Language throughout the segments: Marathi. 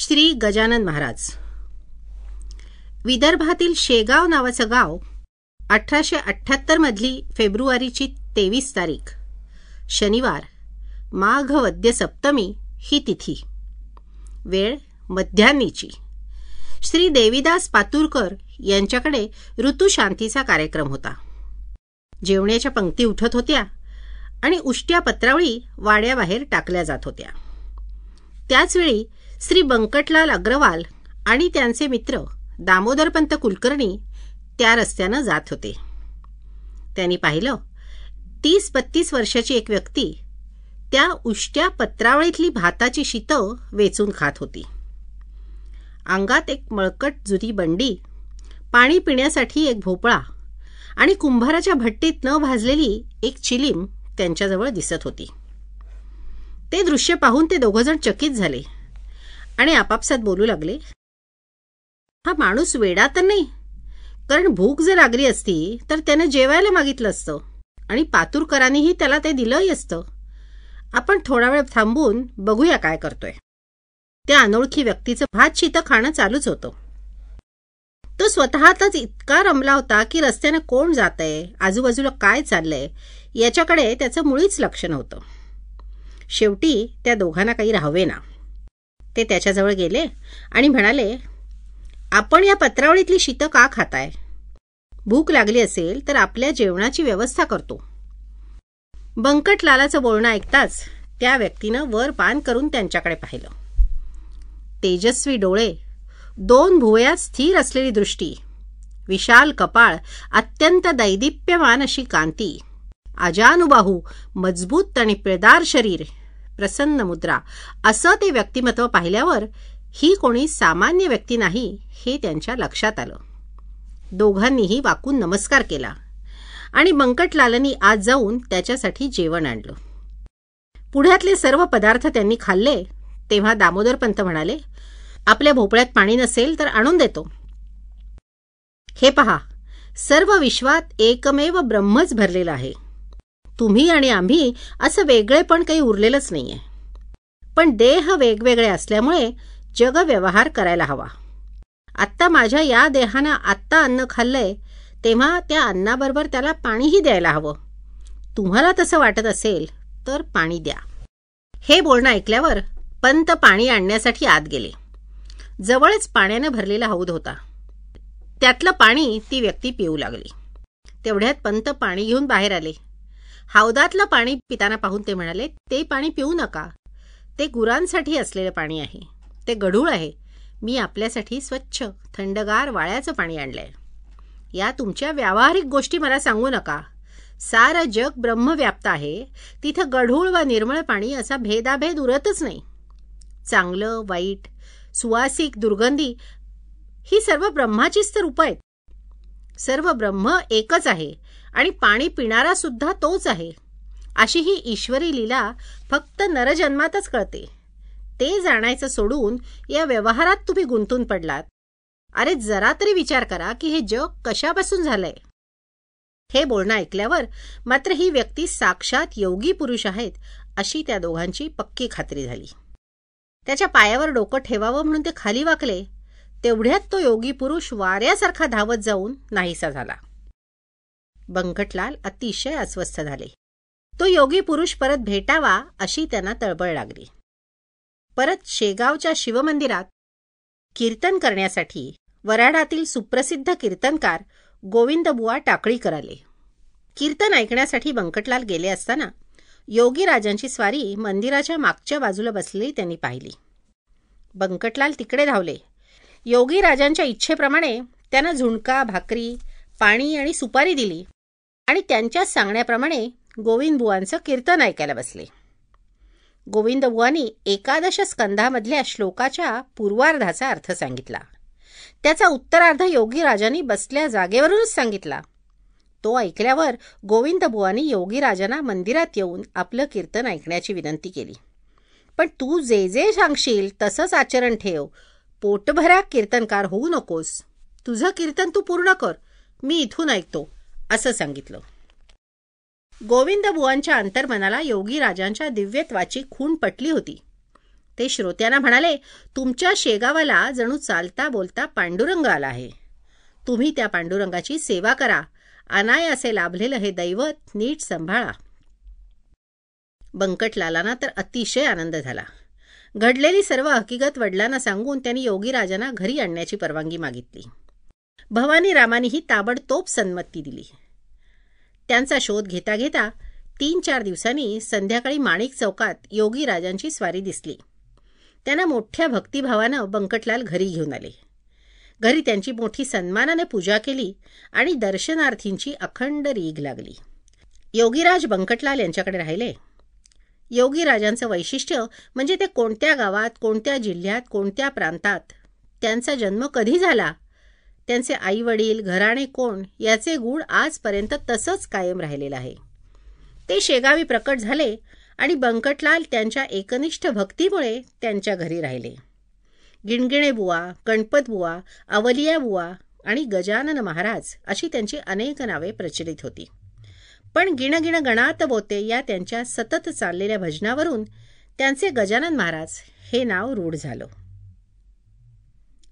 श्री गजानन महाराज. विदर्भातील शेगाव नावाचं गाव अठराशे अठ्ठ्याहत्तर मधली फेब्रुवारीची तेवीस तारीख. शनिवार माघ वद्य सप्तमी ही तिथी. वेळ मध्यान्नीची श्री देवीदास पातुरकर यांच्याकडे ऋतुशांतीचा कार्यक्रम होता. जेवण्याच्या पंक्ती उठत होत्या आणि उष्ट्या पत्रावळी वाड्याबाहेर टाकल्या जात होत्या. त्याचवेळी श्री बंकटलाल अग्रवाल आणि त्यांचे मित्र दामोदरपंत कुलकर्णी त्या रस्त्यानं जात होते. त्यांनी पाहिलं तीस बत्तीस वर्षाची एक व्यक्ती त्या उष्ट्या पत्रावळीतली भाताची शीतं वेचून खात होती. अंगात एक मळकट जुरी बंडी पाणी पिण्यासाठी एक भोपळा आणि कुंभाराच्या भट्टीत न भाजलेली एक चिलीम त्यांच्याजवळ दिसत होती. ते दृश्य पाहून ते दोघंजण चकित झाले. आणि आपापसात बोलू लागले. हा माणूस वेडा तर नाही. कारण भूक जर लागली असती तर त्याने जेवायला मागितलं असतं. आणि पातूरकरांनीही त्याला ते दिलंही असतं. आपण थोडा वेळ थांबून बघूया काय करतोय. त्या अनोळखी व्यक्तीचं भात शितं खाणं चालूच होतं. तो स्वतःतच इतका रमला होता की रस्त्यानं कोण जातंय आजूबाजूला काय चाललंय याच्याकडे त्याचं मुळीच लक्ष नव्हतं. शेवटी त्या दोघांना काही राहावे ना ते त्याच्याजवळ गेले आणि म्हणाले आपण या पत्रावळीतली शीतं का खाताय? भूक लागली असेल तर आपल्या जेवणाची व्यवस्था करतो. बंकटलालाचं बोलणं ऐकताच त्या व्यक्तीनं वर पान करून त्यांच्याकडे पाहिलं. तेजस्वी डोळे दोन भुवयात स्थिर असलेली दृष्टी विशाल कपाळ अत्यंत दैदिप्यमान अशी कांती अजानुबाहू मजबूत आणि पिळदार शरीर प्रसन्न मुद्रा. असं ते व्यक्तिमत्व पाहिल्यावर ही कोणी सामान्य व्यक्ती नाही हे त्यांच्या लक्षात आलं. दोघांनीही वाकून नमस्कार केला. आणि बंकटलालनी आज जाऊन त्याच्यासाठी जेवण आणलं. पुढ्यातले सर्व पदार्थ त्यांनी खाल्ले तेव्हा दामोदरपंत म्हणाले आपल्या भोपळ्यात पाणी नसेल तर आणून देतो. हे पहा सर्व विश्वात एकमेव ब्रह्मच भरलेला आहे. तुम्ही आणि आम्ही असं वेगळेपण काही उरलेलंच नाहीये. पण देह वेगवेगळे असल्यामुळे जग व्यवहार करायला हवा. आत्ता माझ्या या देहानं आत्ता अन्न खाल्लंय तेव्हा त्या अन्नाबरोबर त्याला पाणीही द्यायला हवं. तुम्हाला तसं वाटत असेल तर पाणी द्या. हे बोलणं ऐकल्यावर पंत पाणी आणण्यासाठी आत गेले. जवळच पाण्यानं भरलेला हौद होता. त्यातलं पाणी ती व्यक्ती पिऊ लागली. तेवढ्यात पंत पाणी घेऊन बाहेर आले. हौदातलं पाणी पिताना पाहून ते म्हणाले ते पाणी पिऊ नका. ते गुरांसाठी असलेलं पाणी आहे. ते गढूळ आहे. मी आपल्यासाठी स्वच्छ थंडगार वाळ्याचं पाणी आणलं आहे या तुमच्या व्यावहारिक गोष्टी मला सांगू नका. सारं जग ब्रह्मव्याप्त आहे. तिथं गढूळ व निर्मळ पाणी असा भेदाभेद उरतच नाही. चांगलं वाईट सुवासिक दुर्गंधी ही सर्व ब्रह्माचीच तर रूपं आहेत. सर्व ब्रह्म एकच आहे. आणि पाणी पिणारा सुद्धा तोच आहे. अशी ही ईश्वरी लीला फक्त नरजन्मातच कळते. ते जाणायचं सोडून या व्यवहारात तुम्ही गुंतून पडलात. अरे जरा तरी विचार करा की हे जग कशापासून झालंय? हे बोलणं ऐकल्यावर मात्र ही व्यक्ती साक्षात योगी पुरुष आहेत अशी त्या दोघांची पक्की खात्री झाली. त्याच्या पायावर डोकं ठेवावं म्हणून ते खाली वाकले. तेवढ्यात तो योगी पुरुष वाऱ्यासारखा धावत जाऊन नाहीसा झाला. बंकटलाल अतिशय अस्वस्थ झाले. तो योगी पुरुष परत भेटावा अशी त्यांना तळबळ लागली. परत शेगावच्या शिवमंदिरात कीर्तन करण्यासाठी वराडातील सुप्रसिद्ध कीर्तनकार गोविंदबुवा टाकळीकर आले कीर्तन ऐकण्यासाठी बंकटलाल गेले असताना योगीराजांची स्वारी मंदिराच्या मागच्या बाजूला बसलेली त्यांनी पाहिली. बंकटलाल तिकडे धावले. योगीराजांच्या इच्छेप्रमाणे त्यानं झुणका भाकरी पाणी आणि सुपारी दिली. आणि त्यांच्या सांगण्याप्रमाणे गोविंदबुवांचं कीर्तन ऐकायला बसले. गोविंदबुवांनी एकादश स्कंधामधल्या श्लोकाच्या पूर्वार्धाचा अर्थ सांगितला. त्याचा उत्तरार्ध योगीराजांनी बसल्या जागेवरूनच सांगितला. तो ऐकल्यावर गोविंदबुवांनी योगीराजांना मंदिरात येऊन आपलं कीर्तन ऐकण्याची विनंती केली. पण तू जे जे सांगशील तसंच आचरण ठेव. पोटभरा कीर्तनकार होऊ नकोस. तुझं कीर्तन तू पूर्ण कर. मी इथून ऐकतो. असं सांगितलं. गोविंद बुवांच्या अंतर्मनाला योगी राजांच्या दिव्यत्वाची खूण पटली होती. ते श्रोत्यांना म्हणाले तुमच्या शेगावाला जणू चालता बोलता पांडुरंग आला आहे. तुम्ही त्या पांडुरंगाची सेवा करा. अनायासे लाभलेलं हे दैवत नीट सांभाळा. बंकटलालांना तर अतिशय आनंद झाला. घडलेली सर्व हकीकत वडिलांना सांगून त्यांनी योगीराजांना घरी आणण्याची परवानगी मागितली. भवानी रामानेही ताबडतोब संमती दिली. त्यांचा शोध घेता घेता तीन चार दिवसांनी संध्याकाळी माणिक चौकात योगीराजांची स्वारी दिसली. त्यांना मोठ्या भक्तिभावानं बंकटलाल घरी घेऊन आले. घरी त्यांची मोठी सन्मानाने पूजा केली आणि दर्शनार्थींची अखंड रीघ लागली. योगीराज बंकटलाल यांच्याकडे राहिले. योगीराजांचं वैशिष्ट्य म्हणजे ते कोणत्या गावात कोणत्या जिल्ह्यात कोणत्या प्रांतात त्यांचा जन्म कधी झाला त्यांचे आई वडील घराणे कोण याचे गुण आजपर्यंत तसंच कायम राहिलेलं आहे. ते शेगावी प्रकट झाले आणि बंकटलाल त्यांच्या एकनिष्ठ भक्तीमुळे त्यांच्या घरी राहिले. गिणगिणे बुवा गणपत बुवा अवलिया बुवा आणि गजानन महाराज अशी त्यांची अनेक नावे प्रचलित होती. पण गिणगिण गणात बोते या त्यांच्या सतत चाललेल्या भजनावरून त्यांचे गजानन महाराज हे नाव रूढ झालं.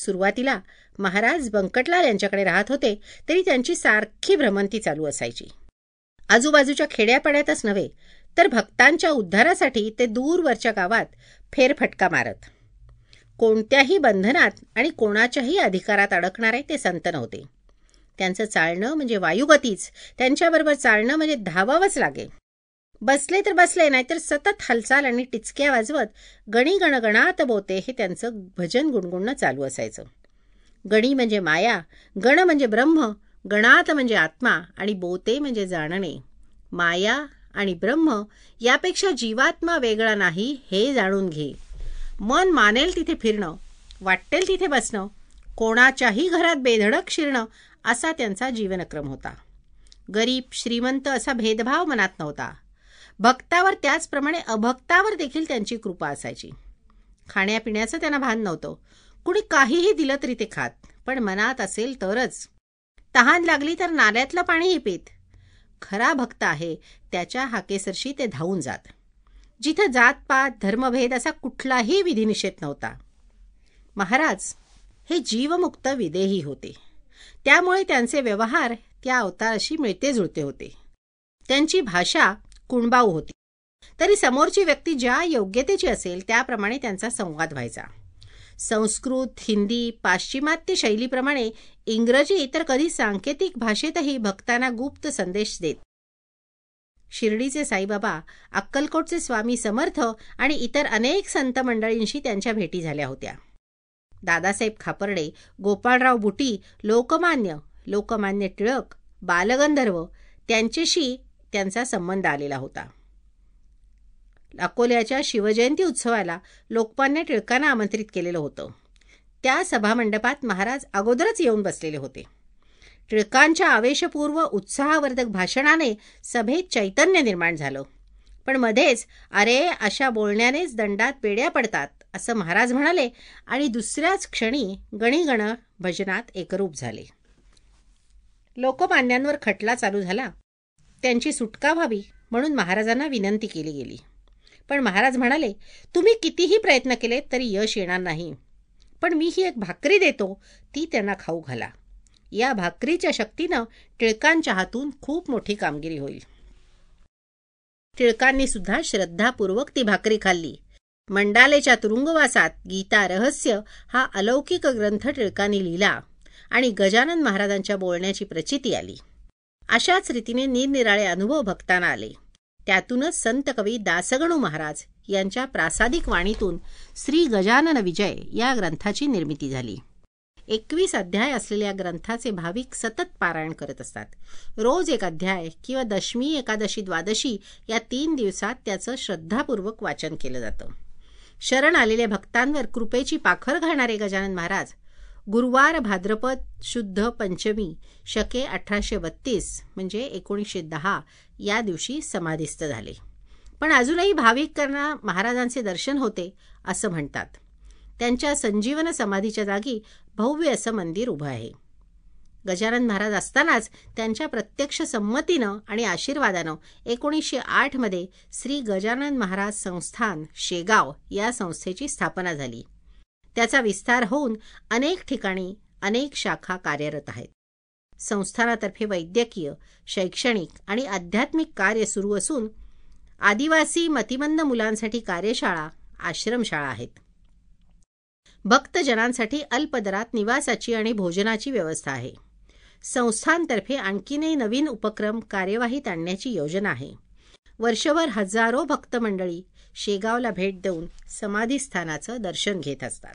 सुरुवातीला महाराज बंकटलाल यांच्याकडे राहत होते तरी त्यांची सारखी भ्रमंती चालू असायची. आजूबाजूच्या खेड्यापाड्यातच नव्हे तर भक्तांच्या उद्धारासाठी ते दूरवरच्या गावात फेरफटका मारत. कोणत्याही बंधनात आणि कोणाच्याही अधिकारात अडकणारे ते संत नव्हते. त्यांचं चालणं म्हणजे वायुगतीच त्यांच्याबरोबर चालणं म्हणजे धावावंच लागे. बसले तर बसले नाहीतर सतत हालचाल आणि टिचक्या वाजवत गणी गणगणात बोते हे त्यांचं भजन गुणगुणणं चालू असायचं. गणी म्हणजे माया गण म्हणजे ब्रह्म गणात म्हणजे आत्मा आणि बोते म्हणजे जाणणे. माया आणि ब्रह्म यापेक्षा जीवात्मा वेगळा नाही हे जाणून घे. मन मानेल तिथे फिरणं वाटेल तिथे बसणं कोणाच्याही घरात बेधडक शिरणं असा त्यांचा जीवनक्रम होता. गरीब श्रीमंत असा भेदभाव मनात नव्हता. भक्तावर त्याचप्रमाणे अभक्तावर देखील त्यांची कृपा असायची. खाण्यापिण्याचं त्यांना भान नव्हतं. कुणी काहीही दिलं तरी ते खात पण मनात असेल तरच. तहान लागली तर नाल्यातलं पाणीही पित. खरा भक्त आहे त्याच्या हाकेसरशी ते धावून जात. जिथं जातपात धर्मभेद असा कुठलाही विधिनिषेध नव्हता. महाराज हे जीवमुक्त विदेही होते. त्यामुळे त्यांचे व्यवहार त्या अवताराशी मिळते जुळते होते. त्यांची भाषा कुणबाऊ होती. तरी समोरची व्यक्ती ज्या योग्यतेची असेल त्याप्रमाणे त्यांचा संवाद व्हायचा. संस्कृत हिंदी पाश्चिमात्य शैलीप्रमाणे इंग्रजी तर कधी सांकेतिक भाषेतही भक्तांना गुप्त संदेश देत. शिर्डीचे साईबाबा अक्कलकोटचे स्वामी समर्थ आणि इतर अनेक संत मंडळींशी त्यांच्या भेटी झाल्या होत्या. दादासाहेब खापर्डे गोपाळराव बुटी लोकमान्य लोकमान्य टिळक बालगंधर्व त्यांच्याशी त्यांचा संबंध आलेला होता. अकोल्याच्या शिवजयंती उत्सवाला लोकमान्य टिळकांना आमंत्रित केलेलं होतं. त्या सभामंडपात महाराज अगोदरच येऊन बसलेले होते. टिळकांच्या आवेशपूर्व उत्साहवर्धक भाषणाने सभेत चैतन्य निर्माण झालं. पण मध्येच अरे अशा बोलण्यानेच दंडात पेड्या पडतात असं महाराज म्हणाले आणि दुसऱ्याच क्षणी गणिगण भजनात एकरूप झाले. लोकमान्यांवर खटला चालू झाला. त्यांची सुटका व्हावी म्हणून महाराजांना विनंती केली गेली. पण महाराज म्हणाले तुम्ही कितीही प्रयत्न केले तरी यश येणार नाही. पण मी ही एक भाकरी देतो ती त्यांना खाऊ घाला. या भाकरीच्या शक्तीनं टिळकांच्या हातून खूप मोठी कामगिरी होईल. टिळकांनी सुद्धा श्रद्धापूर्वक ती भाकरी खाल्ली. मंडालेच्या तुरुंगवासात गीता रहस्य हा अलौकिक ग्रंथ टिळकांनी लिहिला आणि गजानन महाराजांच्या बोलण्याची प्रचिती आली. अशाच रीतीने निरनिराळे अनुभव भक्तांना आले. त्यातूनच संत कवी दासगणू महाराज यांच्या प्रासादिक वाणीतून श्री गजानन विजय या ग्रंथाची निर्मिती झाली. एकवीस अध्याय असलेल्या ग्रंथाचे भाविक सतत पारायण करत असतात. रोज एक अध्याय किंवा दशमी एकादशी द्वादशी या तीन दिवसात त्याचं श्रद्धापूर्वक वाचन केलं जातं. शरण आलेल्या भक्तांवर कृपेची पाखर घालणारे गजानन महाराज गुरुवार भाद्रपद शुद्ध पंचमी शके अठराशे बत्तीस म्हणजे एकोणीसशे दहा या दिवशी समाधिस्थ झाले. पण अजूनही भाविकांना महाराजांचे दर्शन होते असं म्हणतात. त्यांच्या संजीवन समाधीच्या जागी भव्य असं मंदिर उभं आहे. गजानन महाराज असतानाच त्यांच्या प्रत्यक्ष संमतीनं आणि आशीर्वादानं एकोणीसशे आठमध्ये श्री गजानन महाराज संस्थान शेगाव या संस्थेची स्थापना झाली. त्याचा विस्तार होऊन अनेक ठिकाणी अनेक शाखा कार्यरत आहेत. संस्थानातर्फे वैद्यकीय शैक्षणिक आणि आध्यात्मिक कार्य सुरू असून आदिवासी मतिमंद मुलांसाठी कार्यशाळा आश्रमशाळा आहेत. भक्तजनांसाठी अल्पदरात निवासाची आणि भोजनाची व्यवस्था आहे. संस्थांतर्फे आणखीनही नवीन उपक्रम कार्यवाहीत आणण्याची योजना आहे. वर्षभर हजारो भक्त मंडळी शेगावला भेट देऊन समाधीस्थानाचं दर्शन घेत असतात.